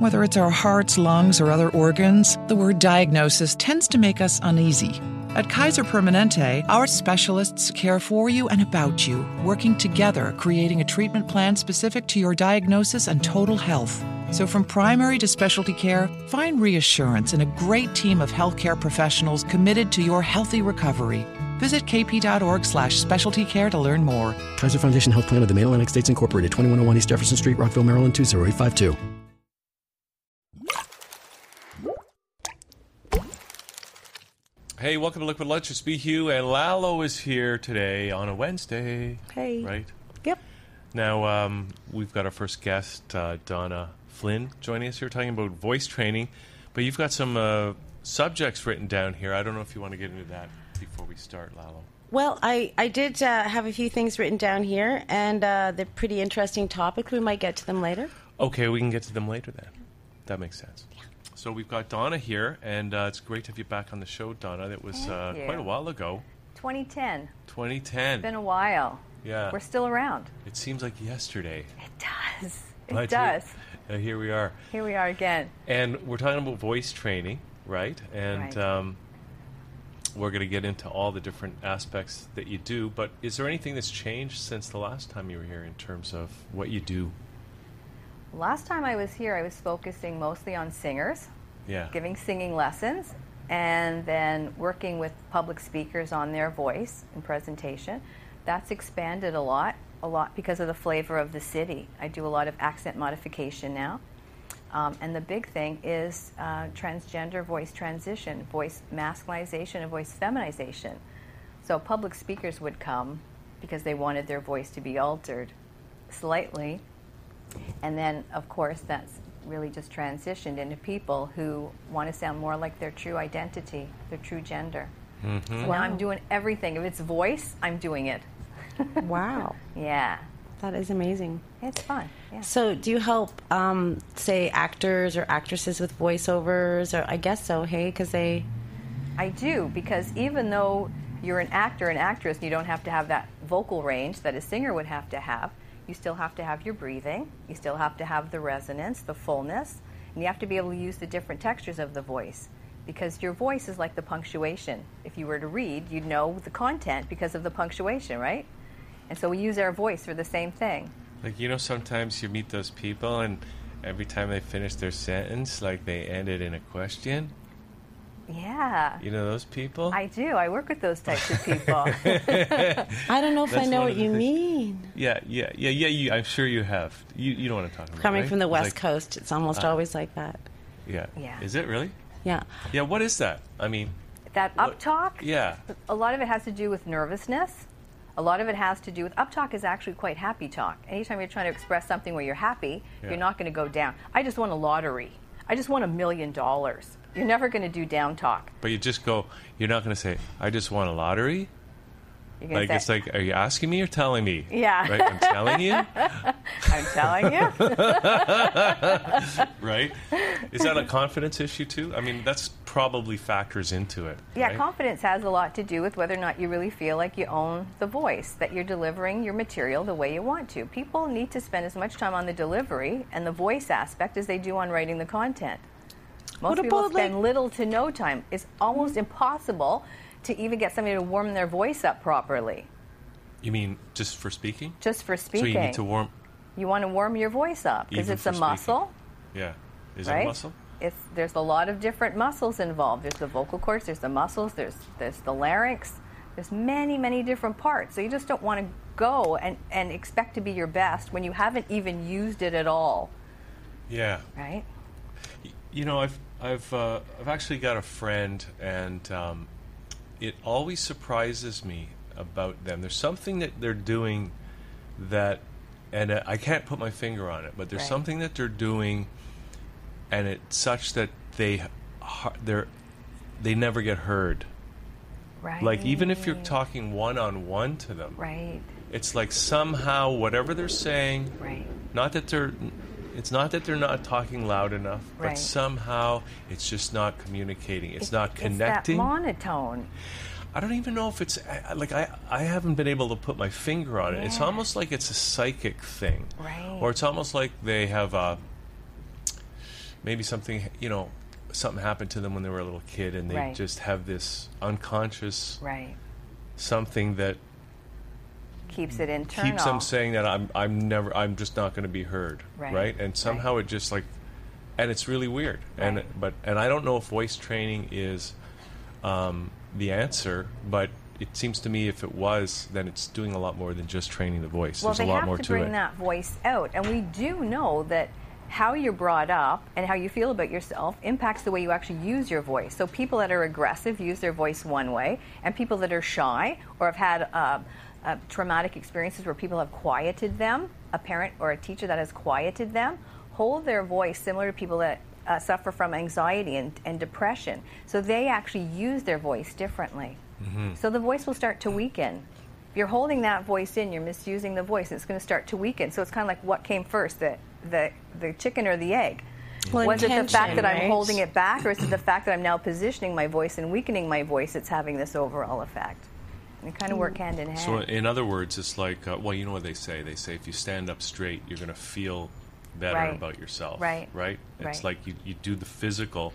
Whether it's our hearts, lungs, or other organs, the word diagnosis tends to make us uneasy. At Kaiser Permanente, our specialists care for you and about you, working together, creating a treatment plan specific to your diagnosis and total health. So, from primary to specialty care, find reassurance in a great team of healthcare professionals committed to your healthy recovery. Visit kp.org slash specialty care to learn more. Kaiser Foundation Health Plan of the Mid-Atlantic States Incorporated, 2101 East Jefferson Street, Rockville, Maryland, 20852. Hey, welcome to Liquid Lunch. It's me, Hugh, and Lalo is here today on a Wednesday. Hey. Right? Yep. Now, um, we've got our first guest, uh, Donna Flynn, joining us here talking about voice training. But you've got some uh, subjects written down here. I don't know if you want to get into that before we start, Lalo. Well, I, I did uh, have a few things written down here, and uh, they're pretty interesting topics. We might get to them later. Okay, we can get to them later then. That makes sense. So we've got Donna here, and uh, it's great to have you back on the show, Donna. That was uh, quite a while ago, 2010. 2010. It's been a while. yeah, We're still around. it seems like yesterday. It does. It But does. Here, uh, here we are. Here we are again. And we're talking about voice training, right? And Right. Um, we're going to get into all the different aspects that you do. But is there anything that's changed since the last time you were here in terms of what you do? Last time I was here, I was focusing mostly on singers, Yeah. giving singing lessons, and then working with public speakers on their voice and presentation. That's expanded a lot, a lot because of the flavor of the city. I do a lot of accent modification now. Um, and the big thing is uh, transgender voice transition, voice masculinization, and voice feminization. So public speakers would come because they wanted their voice to be altered slightly. And then, of course, that's really just transitioned into people who want to sound more like their true identity, their true gender. So now I'm doing everything. If it's voice, I'm doing it. Wow. Yeah. That is amazing. It's fun. Yeah. So, do you help, um, say, actors or actresses with voiceovers? Or I guess so, hey, because they. I do because even though you're an actor and actress and you don't have to have that vocal range that a singer would have to have, you still have to have your breathing, you still have to have the resonance, the fullness, and you have to be able to use the different textures of the voice because your voice is like the punctuation. If you were to read, you'd know the content because of the punctuation, right? And so we use our voice for the same thing. Like, you know, sometimes you meet those people, and every time they finish their sentence, like they end it in a question. Yeah. You know those people? I do. I work with those types of people. I don't know if I know what you things. mean. yeah, yeah, yeah, yeah. You, I'm sure you have. You, you know what I'm talking about. It. Coming right? from the West like- Coast, it's almost Ah. always like that. Yeah. Yeah. Is it really? Yeah. Yeah. What is that? I mean, that What- up talk, yeah. a lot of it has to do with nervousness. A lot of it has to do with up talk is actually quite happy talk. Anytime you're trying to express something where you're happy, Yeah. you're not going to go down. I just won a lottery. I just won a million dollars. You're never going to do down talk. But you just go. You're not going to say, "I just won a lottery." Like to it's like, are you asking me or telling me? Yeah. Right. I'm telling you. I'm telling you. Right. Is that a confidence issue too? I mean, that's probably factors into it. Yeah, right? confidence has a lot to do with whether or not you really feel like you own the voice, that you're delivering your material the way you want to. People need to spend as much time on the delivery and the voice aspect as they do on writing the content. Most What people spend little to no time. It's almost impossible to even get somebody to warm their voice up properly, You mean just for speaking? just for So speaking. you need to warm. You want to warm your voice up because it's a speaking. muscle. Yeah. Is it right? a muscle? It's, there's a lot of different muscles involved. There's the vocal cords, there's the muscles, there's there's the larynx. There's many, many different parts. So you just don't want to go and, and expect to be your best when you haven't even used it at all, Yeah. right? You know, I've I've uh, I've actually got a friend, and um, it always surprises me about them. There's something that they're doing that, and uh, I can't put my finger on it, but there's Right. something that they're doing, and it's such that they they're they never get heard. Right. Like even if you're talking one on one to them, Right, it's like somehow whatever they're saying, right. not that they're it's not that they're not talking loud enough but somehow it's just not communicating it's, not connecting It's that monotone. i don't even know if it's like i i haven't been able to put my finger on it it's almost like it's a psychic thing Right. or it's almost like they have a maybe something you know something happened to them when they were a little kid and they Right. just have this unconscious Right. something that Keeps it internal. keeps them saying that I'm I'm never I'm just not going to be heard, Right. And somehow it just like, and it's really weird. And Right. but and I don't know if voice training is um, the answer, but it seems to me if it was, then it's doing a lot more than just training the voice. Well, There's they a lot have more to to bring it. that voice out, and we do know that how you're brought up and how you feel about yourself impacts the way you actually use your voice. So people that are aggressive use their voice one way, and people that are shy or have had uh, uh, traumatic experiences where people have quieted them, a parent or a teacher that has quieted them, hold their voice similar to people that uh, suffer from anxiety and, and depression. So they actually use their voice differently. So the voice will start to weaken. If you're holding that voice in, you're misusing the voice, and it's going to start to weaken. So it's kind of like what came first, the the, the chicken or the egg? Well, Was it the fact intention, that I'm holding it back, or is it the fact that I'm now positioning my voice and weakening my voice that's having this overall effect? They kind of work hand in hand. So in other words, it's like uh, well, you know what they say? They say if you stand up straight, you're going to feel better Right. about yourself. Right. Right. It's Right. Mm-hmm. like you, you do the physical,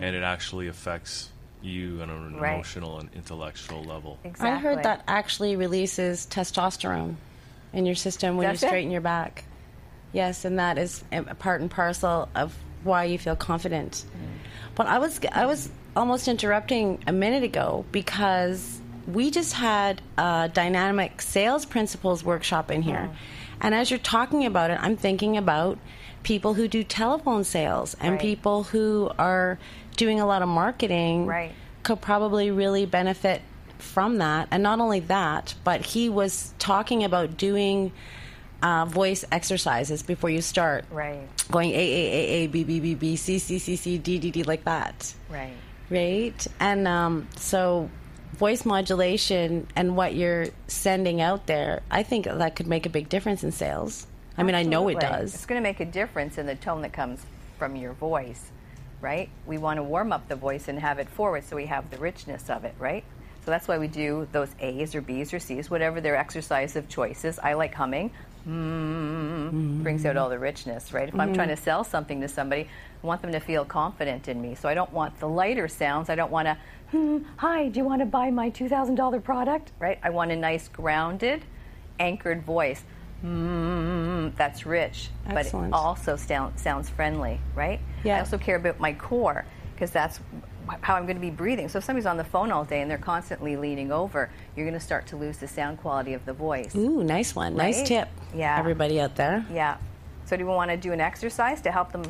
and it actually affects you on an Right. emotional and intellectual level. exactly. I heard that actually releases testosterone in your system when Does you it? straighten your back. Yes, and that is a part and parcel of why you feel confident. But I was I was almost interrupting a minute ago because we just had a dynamic sales principles workshop in here. And as you're talking about it, I'm thinking about people who do telephone sales and Right. people who are doing a lot of marketing Right. could probably really benefit from that. And not only that, but he was talking about doing uh, voice exercises before you start. Right. Going A, A, A, A, B, B, B, B, C, C, C, C, D, D, D, like that. Right. Right? And um, so voice modulation and what you're sending out there, I think that could make a big difference in sales. I mean, I know it does. It's going to make a difference in the tone that comes from your voice, right? We want to warm up the voice and have it forward so we have the richness of it, right? So that's why we do those A's or B's or C's, whatever their exercise of choices. I like humming. Mm, brings out all the richness, right? If I'm trying to sell something to somebody, I want them to feel confident in me. So I don't want the lighter sounds. I don't want to, hmm, hi, do you want to buy my $2,000 product? Right? I want a nice, grounded, anchored voice. Mm, that's rich, but it also sound, sounds friendly, right? Yeah. I also care about my core because that's how I'm going to be breathing. So if somebody's on the phone all day and they're constantly leaning over, you're going to start to lose the sound quality of the voice. Ooh, nice one. Nice tip. Yeah. Everybody out there. Yeah. So do we want to do an exercise to help them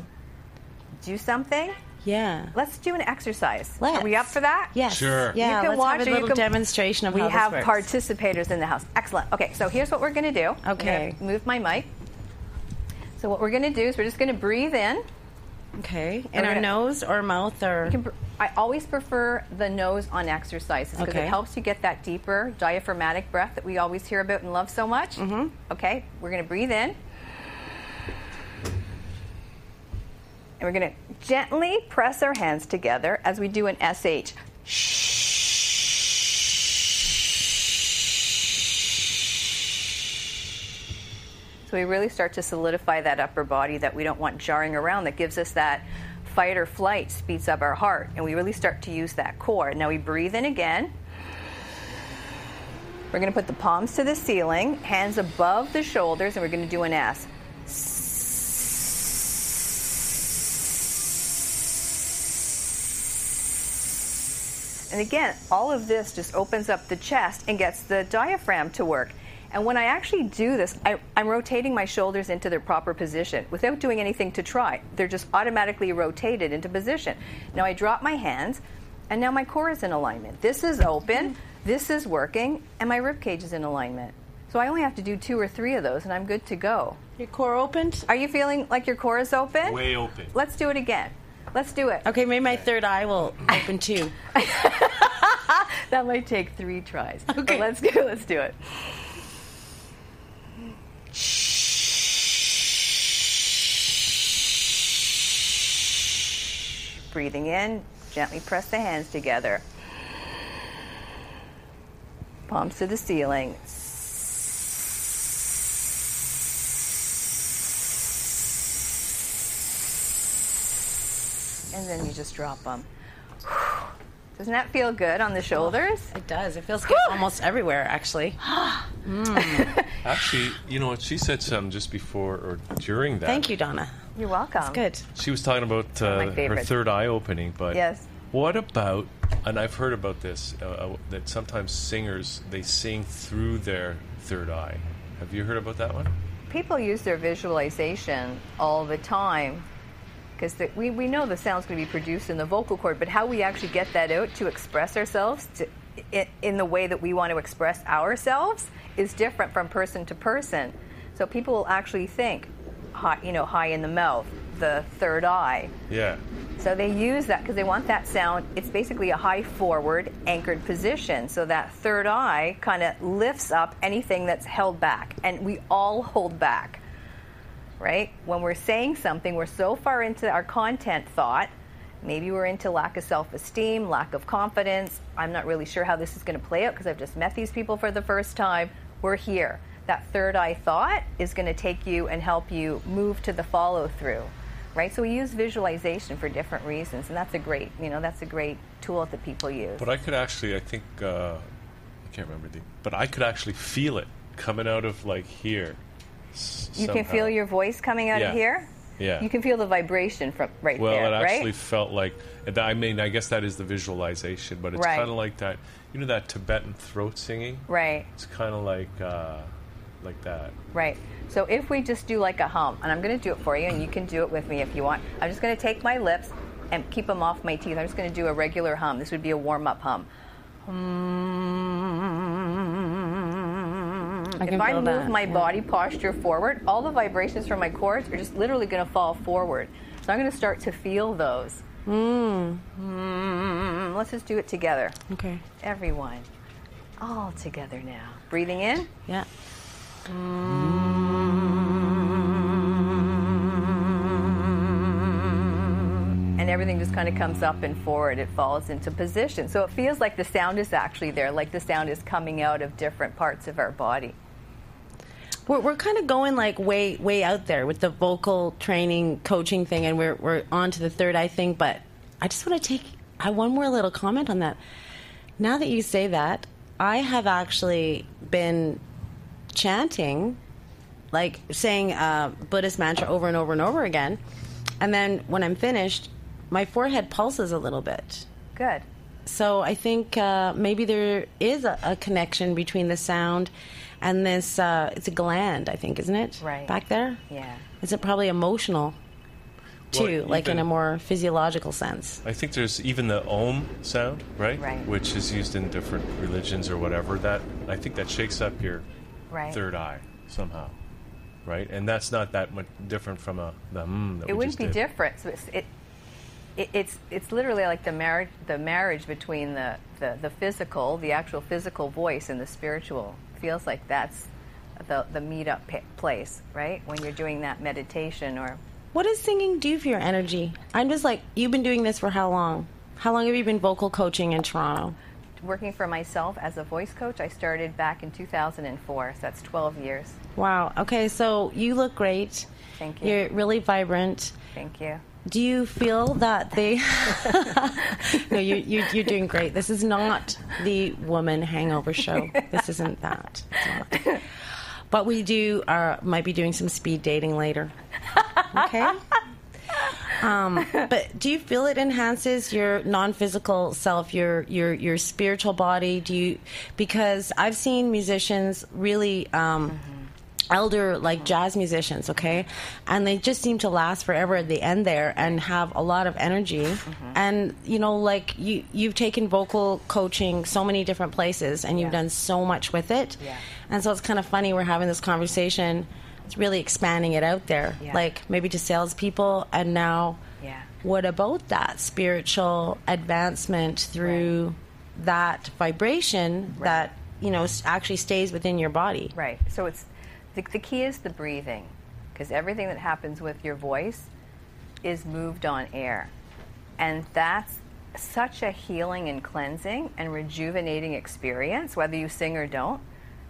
do something? Yeah. Let's do an exercise. Let's. Are we up for that? Yes. Sure. Yeah, you can let's watch have a little can- demonstration of we how have this works. participators in the house. Excellent. Okay, so here's what we're going to do. I'm Okay. gonna Move my mic. So what we're going to do is we're just going to breathe in. Okay. We're In our gonna- nose or mouth or You can pr- I always prefer the nose on exercises because Okay. it helps you get that deeper diaphragmatic breath that we always hear about and love so much. Mm-hmm. Okay, we're going to breathe in. And we're going to gently press our hands together as we do an SH. So we really start to solidify that upper body that we don't want jarring around, that gives us that fight or flight, speeds up our heart, and we really start to use that core. Now we breathe in again. We're going to put the palms to the ceiling, hands above the shoulders, and we're going to do an S. And again, all of this just opens up the chest and gets the diaphragm to work. And when I actually do this, I, I'm rotating my shoulders into their proper position without doing anything to try. They're just automatically rotated into position. Now I drop my hands, and now my core is in alignment. This is open, mm-hmm. this is working, and my rib cage is in alignment. So I only have to do two or three of those, and I'm good to go. your core opened. Are you feeling like your core is open? Way open. Let's do it again. Let's do it. Okay, maybe my third eye will open too. That might take three tries. But Okay. let's go. Let's do it. Breathing in, gently press the hands together. Palms to the ceiling. and then you just drop them. Doesn't that feel good on the shoulders? It does. It feels good almost everywhere, actually. Actually, you know what? She said something just before or during that. Thank you, Donna. You're welcome. It's good. She was talking about uh, her third eye opening, but Yes. what about? And I've heard about this uh, uh, that sometimes singers they sing through their third eye. Have you heard about that one? People use their visualization all the time because we, we know the sound's going to be produced in the vocal cord, but how we actually get that out to express ourselves to, in, in the way that we want to express ourselves is different from person to person. So people will actually think, high, you know, high in the mouth, the third eye. Yeah. So they use that because they want that sound. It's basically a high forward anchored position. So that third eye kind of lifts up anything that's held back. And we all hold back, right? When we're saying something, we're so far into our content thought. Maybe we're into lack of self esteem, lack of confidence. I'm not really sure how this is going to play out because I've just met these people for the first time. We're here. That third eye thought is going to take you and help you move to the follow through right? So we use visualization for different reasons, and that's a great, you know, that's a great tool that people use. But I could actually, I think, uh, I can't remember the, but I could actually feel it coming out of like here. You can feel your voice coming out Yeah. of here. Yeah. You can feel the vibration from right Well, there, Well, it actually right? felt like. I mean, I guess that is the visualization, but it's Right. kind of like that. You know that Tibetan throat singing? Right, It's kind of like, uh, like that. right. So if we just do like a hum, and I'm going to do it for you, and you can do it with me if you want. I'm just going to take my lips and keep them off my teeth. I'm just going to do a regular hum. This would be a warm up hum. I if I move that, my yeah. body posture forward, all the vibrations from my cords are just literally going to fall forward. So I'm going to start to feel those. Mm. Let's just do it together. Okay. Everyone. All together now. Breathing in. Yeah. and everything just kind of comes up and forward. It falls into position. So it feels like the sound is actually there, like the sound is coming out of different parts of our body. We're, we're kind of going like way way out there with the vocal training coaching thing, and we're we're on to the third eye thing. But I just want to take I one more little comment on that. Now that you say that, I have actually been chanting, like saying uh, Buddhist mantra over and over and over again, and then when I'm finished, my forehead pulses a little bit. Good. So I think uh, maybe there is a, a connection between the sound and this. Uh, it's a gland, I think, isn't it? Right. Back there. Yeah. Is it probably emotional too, Well, like in a more physiological sense? I think there's even the om sound, right? Right. Which is used in different religions or whatever. That I think that shakes up your Right. third eye somehow, right? And that's not that much different from a the mm that it we wouldn't just be did. different. So it's, it, it, it's it's literally like the marriage the marriage between the, the, the physical, the actual physical voice, and the spiritual. Feels like that's the the meetup pa- place, right? When you're doing that meditation or What does singing do for your energy? I'm just like, you've been doing this for how long? How long have you been vocal coaching in Toronto? Working for myself as a voice coach. I started back in 2004, so that's 12 years. Wow. Okay, so you look great. Thank you. You're really vibrant. Thank you. Do you feel that they? no, you, you you're doing great. This is not the woman hangover show. This isn't that. It's not. But we do uh, might be doing some speed dating later. Okay. Um, but do you feel it enhances your non-physical self, your your your spiritual body? Do you? Because I've seen musicians really. Um, elder like jazz musicians okay and they just seem to last forever at the end there and have a lot of energy and you know like you you've taken vocal coaching so many different places and you've Yeah. done so much with it Yeah. and so it's kind of funny we're having this conversation really expanding it out there Yeah. like maybe to salespeople and now Yeah. what about that spiritual advancement through that vibration that you know actually stays within your body Right. So it's the, the key is the breathing, because everything that happens with your voice is moved on air, and that's such a healing and cleansing and rejuvenating experience, whether you sing or don't.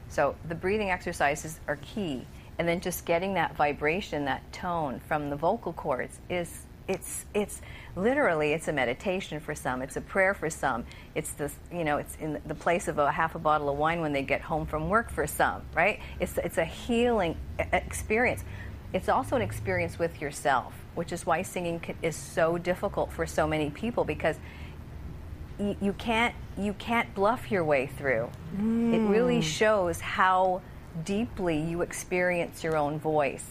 So the breathing exercises are key, and then just getting that vibration, that tone from the vocal cords is it's it's literally it's a meditation for some. It's a prayer for some. It's this you know it's in the place of a half a bottle of wine when they get home from work for some right? It's it's a healing experience. It's also an experience with yourself which is why singing is so difficult for so many people because you, you can't you can't bluff your way through. It really mm. shows how deeply you experience your own voice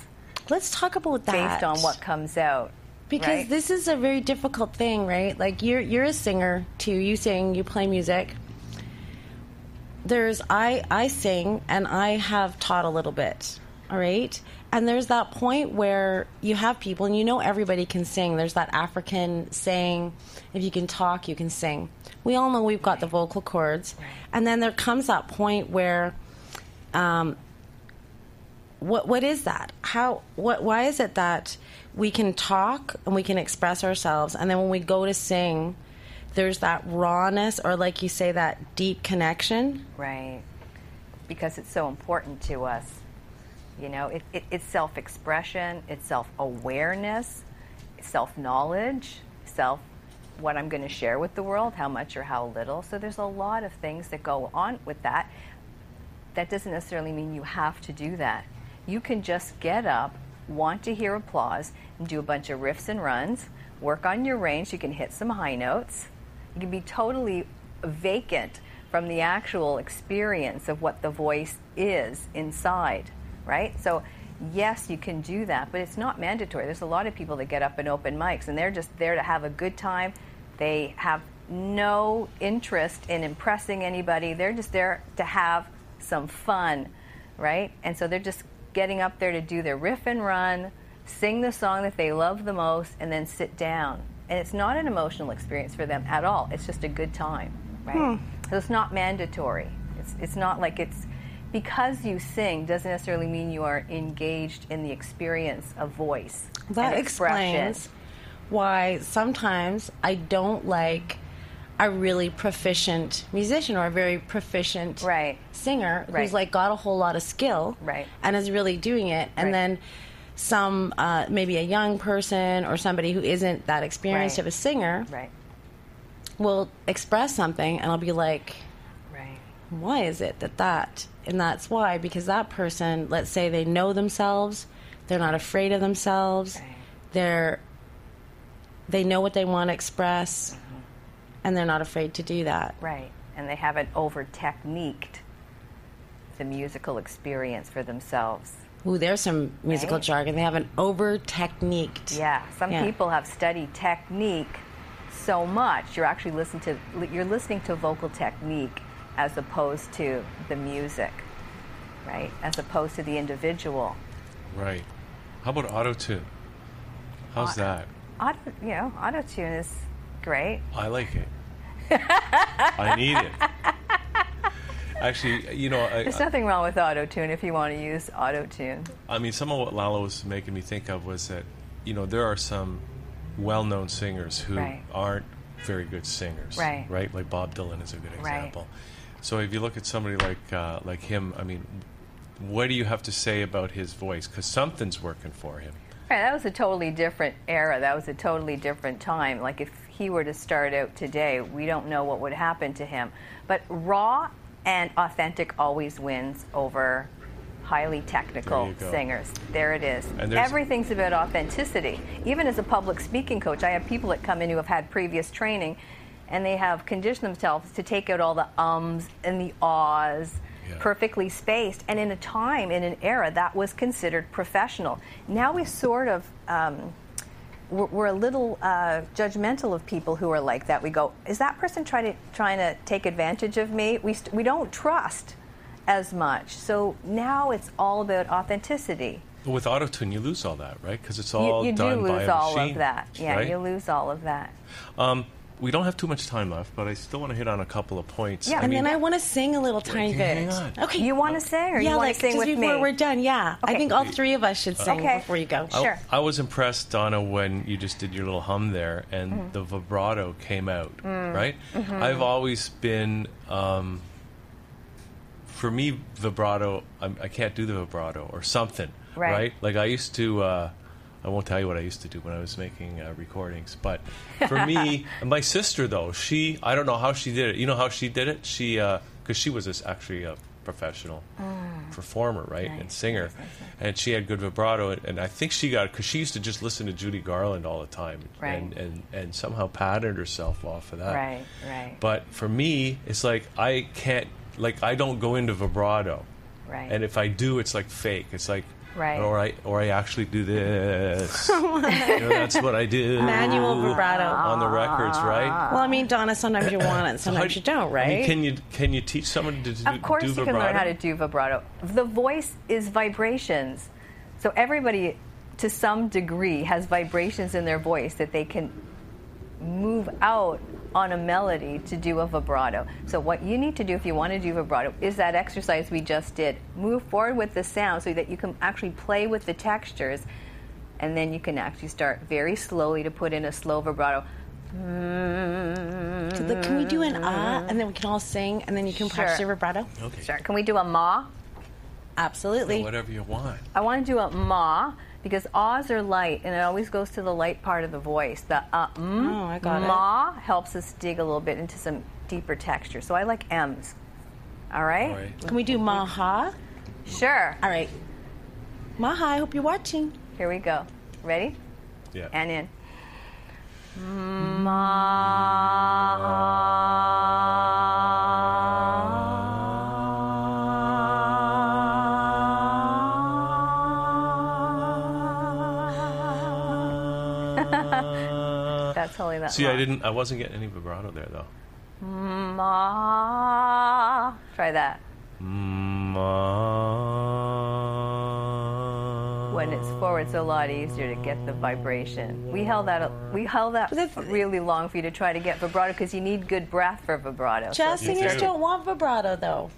Let's talk about that. based on what comes out. because right? this is a very difficult thing, right? Like you're you're a singer too. You sing, you play music. There's I I sing and I have taught a little bit. All right? And there's that point where you have people and you know everybody can sing. There's that African saying, if you can talk, you can sing. We all know we've got the vocal cords. And then there comes that point where um, what what is that? How what why is it that we can talk and we can express ourselves and then when we go to sing there's that rawness or like you say that deep connection? Right. Because it's so important to us. You know, it, it, it's self expression, it's self awareness, self knowledge, self what I'm going to share with the world, how much or how little. So there's a lot of things that go on with that. That doesn't necessarily mean you have to do that. You can just get up, want to hear applause, and do a bunch of riffs and runs, work on your range. You can hit some high notes. You can be totally vacant from the actual experience of what the voice is inside, right? So, yes, you can do that, but it's not mandatory. There's a lot of people that get up and open mics, and they're just there to have a good time. They have no interest in impressing anybody. They're just there to have some fun, right? And so they're just getting up there to do their riff and run, sing the song that they love the most, and then sit down. And it's not an emotional experience for them at all. It's just a good time, right? Hmm. So it's not mandatory. It's, it's not like it's because you sing doesn't necessarily mean you are engaged in the experience of voice. That explains why sometimes I don't like a really proficient musician or a very proficient Right. singer Right. who's like got a whole lot of skill Right. and is really doing it and then some uh, maybe a young person or somebody who isn't that experienced of a singer Right, will express something and I'll be like right. why is it that that and that's why because that person let's say they know themselves they're not afraid of themselves they're they know what they want to express and they're not afraid to do that Right. And they haven't over techniqued the musical experience for themselves. Ooh, there's some musical Right. jargon they haven't over techniqued Yeah, some Yeah. people have studied technique so much. You're actually listening to you're listening to vocal technique as opposed to the music, right? As opposed to the individual. Right. How about auto tune? How's that? Auto, you know, auto tune is great. I like it. I need it. Actually, you know, I, There's nothing wrong with auto tune if you want to use auto tune. I mean, some of what Lalo was making me think of was that, you know, there are some well-known singers who Right. aren't very good singers, Right. Right, like Bob Dylan is a good Right. example. So if you look at somebody like uh, like him, I mean, what do you have to say about his voice? Because something's working for him. Right, that was a totally different era. That was a totally different time. Like if he were to start out today, we don't know what would happen to him. But raw and authentic always wins over highly technical singers. There it is. Everything's about authenticity. Even as a public speaking coach, I have people that come in who have had previous training and they have conditioned themselves to take out all the ums and the ahs Yeah. perfectly spaced. And in a time, in an era, that was considered professional. Now we sort of, um, we're, we're a little uh, judgmental of people who are like that. We go, is that person trying to trying to take advantage of me? We st- we don't trust as much. So now it's all about authenticity. But with auto tune, you lose all that, right? Because it's all you do done by lose a all machine, of that. Yeah, right? you lose all of that. Um, we don't have too much time left, but I still want to hit on a couple of points. Yeah, I and mean, then I want to sing a little tiny hang bit. on. Okay. You want to sing, or yeah, you want like to sing just with before me? we're done. Yeah, I think all three of us should sing Okay. before you go. I, Sure. I was impressed, Donna, when you just did your little hum there and Mm-hmm. the vibrato came out, Mm. right? I've always been, um, for me, vibrato, I'm, I can't do the vibrato or something, Right. Like I used to, uh, I won't tell you what I used to do when I was making uh, recordings. But for me, my sister though, she I don't know how she did it. You know how she did it? She because she was this, actually a professional performer, right, and singer, nice, nice, nice. and she had good vibrato. And, and I think she got because she used to just listen to Judy Garland all the time, Right. and, and and somehow patterned herself off of that. Right, right. But for me, it's like I can't like I don't go into vibrato. Right. And if I do, it's like fake. It's like Right. or I or I actually do this. you know, that's what I do. Manual vibrato. on the records, right? Well, I mean, Donna, sometimes you want it, So how sometimes do- you don't, right? I mean, can you can you teach someone to do, vibrato? Of course, do you vibrato? can learn how to do vibrato. The voice is vibrations. So everybody, to some degree, has vibrations in their voice that they can move out on a melody to do a vibrato. So what you need to do if you want to do vibrato is that exercise we just did. Move forward with the sound so that you can actually play with the textures and then you can actually start very slowly to put in a slow vibrato. Look, can we do an ah, and then we can all sing, and then you can practice your vibrato? Okay. Sure. Can we do a ma? Absolutely. Whatever you want. I want to do a ma because ahs are light and it always goes to the light part of the voice. The uh, mm, Oh, I got it. ma helps us dig a little bit into some deeper texture. So I like M's. All right? All right. Can we do maha? Sure. All right. Maha, I hope you're watching. Here we go. Ready? Yeah. And in. That's only that. See, I didn't. I wasn't getting any vibrato there though. Ma. Try that. Ma. When it's forward, it's a lot easier to get the vibration. We held that. We held that But that's- really long for you to try to get vibrato because you need good breath for vibrato. Jazz So- singers do. don't want vibrato, though.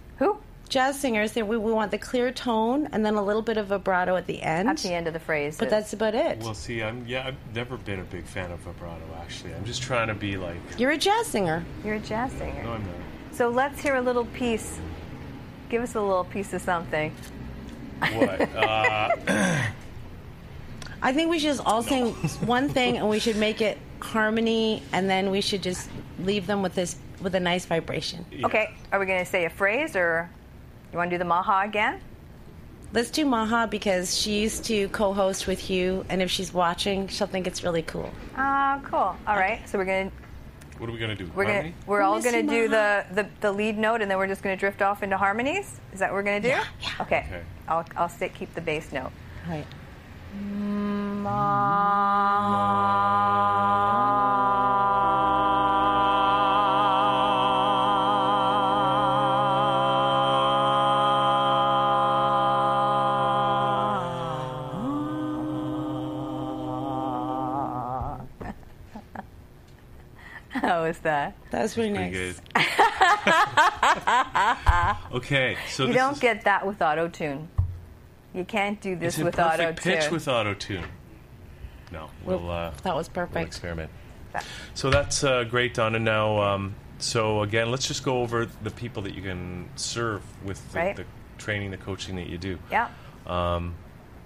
Who? Jazz singers, they, we, we want the clear tone and then a little bit of vibrato at the end. At the end of the phrase. But that's about it. Well, see, I'm yeah. I've never been a big fan of vibrato. Actually, I'm just trying to be like. You're a jazz singer. You're a jazz singer. No, I'm not. So let's hear a little piece. Give us a little piece of something. What? Uh, I think we should just all sing one thing and we should make it harmony and then we should just leave them with this with a nice vibration. Okay, are we going to say a phrase or you want to do the maha again? Let's do Maha because she used to co-host with you, and if she's watching, she'll think it's really cool. Ah, cool. All right, so we're going to what are we gonna do? we're gonna we're all going to do the, the the lead note and then we're just going to drift off into harmonies. Is that what we're going to do? Yeah, yeah. Okay. Okay. I'll I'll sit, keep the bass note. All right. How is that? That was really Pretty nice. good. okay, so You don't is, get that with auto tune. You can't do this it's in with perfect auto pitch with auto tune. No, we'll uh, That was we'll perfect. experiment. That- So that's uh, great, Donna. Now, um, so again, let's just go over the people that you can serve with the, Right. the training, the coaching that you do. Yeah.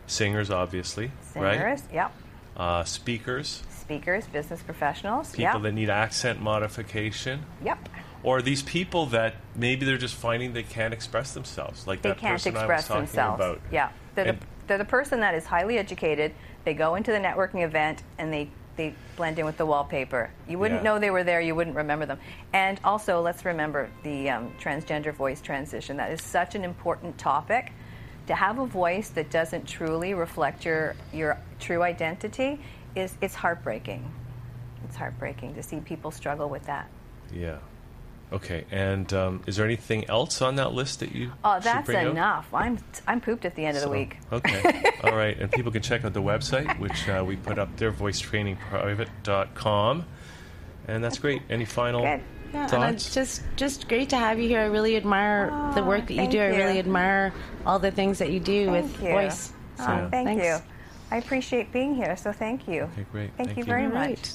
Singers, obviously, Singers. right? Yep. Uh, speakers, Speakers, business professionals. people that need accent modification, Yep. or these people that maybe they're just finding they can't express themselves, like They that can't person I was express talking themselves. about. Yeah. They're the, they're the person that is highly educated. They go into the networking event and they, they blend in with the wallpaper. You wouldn't Yeah. know they were there. You wouldn't remember them. And also, let's remember the um, transgender voice transition. That is such an important topic. To have a voice that doesn't truly reflect your, your true identity is it's heartbreaking. It's heartbreaking to see people struggle with that. Yeah. Okay. And um, is there anything else on that list that you? Oh, that's bring out? enough. I'm I'm pooped at the end of the week. Okay. All right. And people can check out the website, which uh, we put up there, voicetrainingprivate.com. And that's great. Any final Good. Yeah, and thoughts? it's just just great to have you here. I really admire the work that you thank do. I really admire all the things that you do with you. voice. Oh, thank thanks. you. I appreciate being here, so thank you. Okay, great. Thank, Thank you you. very much. right.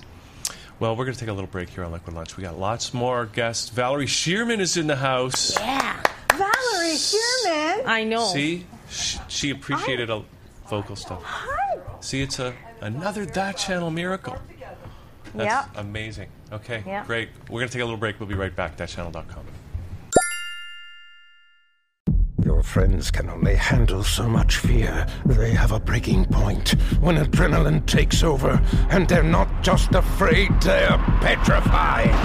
Well, we're going to take a little break here on Liquid Lunch. We got lots more guests. Valerie Shearman is in the house. Yeah, Valerie Shearman. I know. See, she, she appreciated a vocal stuff. Hi. See, it's a Another That Channel miracle. That's Yep. amazing. Okay, Yep. great. We're going to take a little break. We'll be right back. ThatChannel.com. friends can only handle so much fear. They have a breaking point when adrenaline takes over, and they're not just afraid, they're petrified.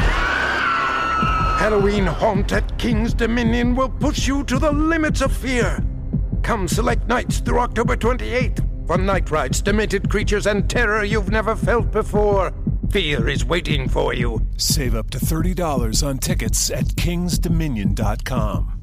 Halloween Haunt at Kings Dominion will push you to the limits of fear. Come select nights through October 28th for night rides, demented creatures, and terror you've never felt before. Fear is waiting for you. Save up to $30 on tickets at kingsdominion.com.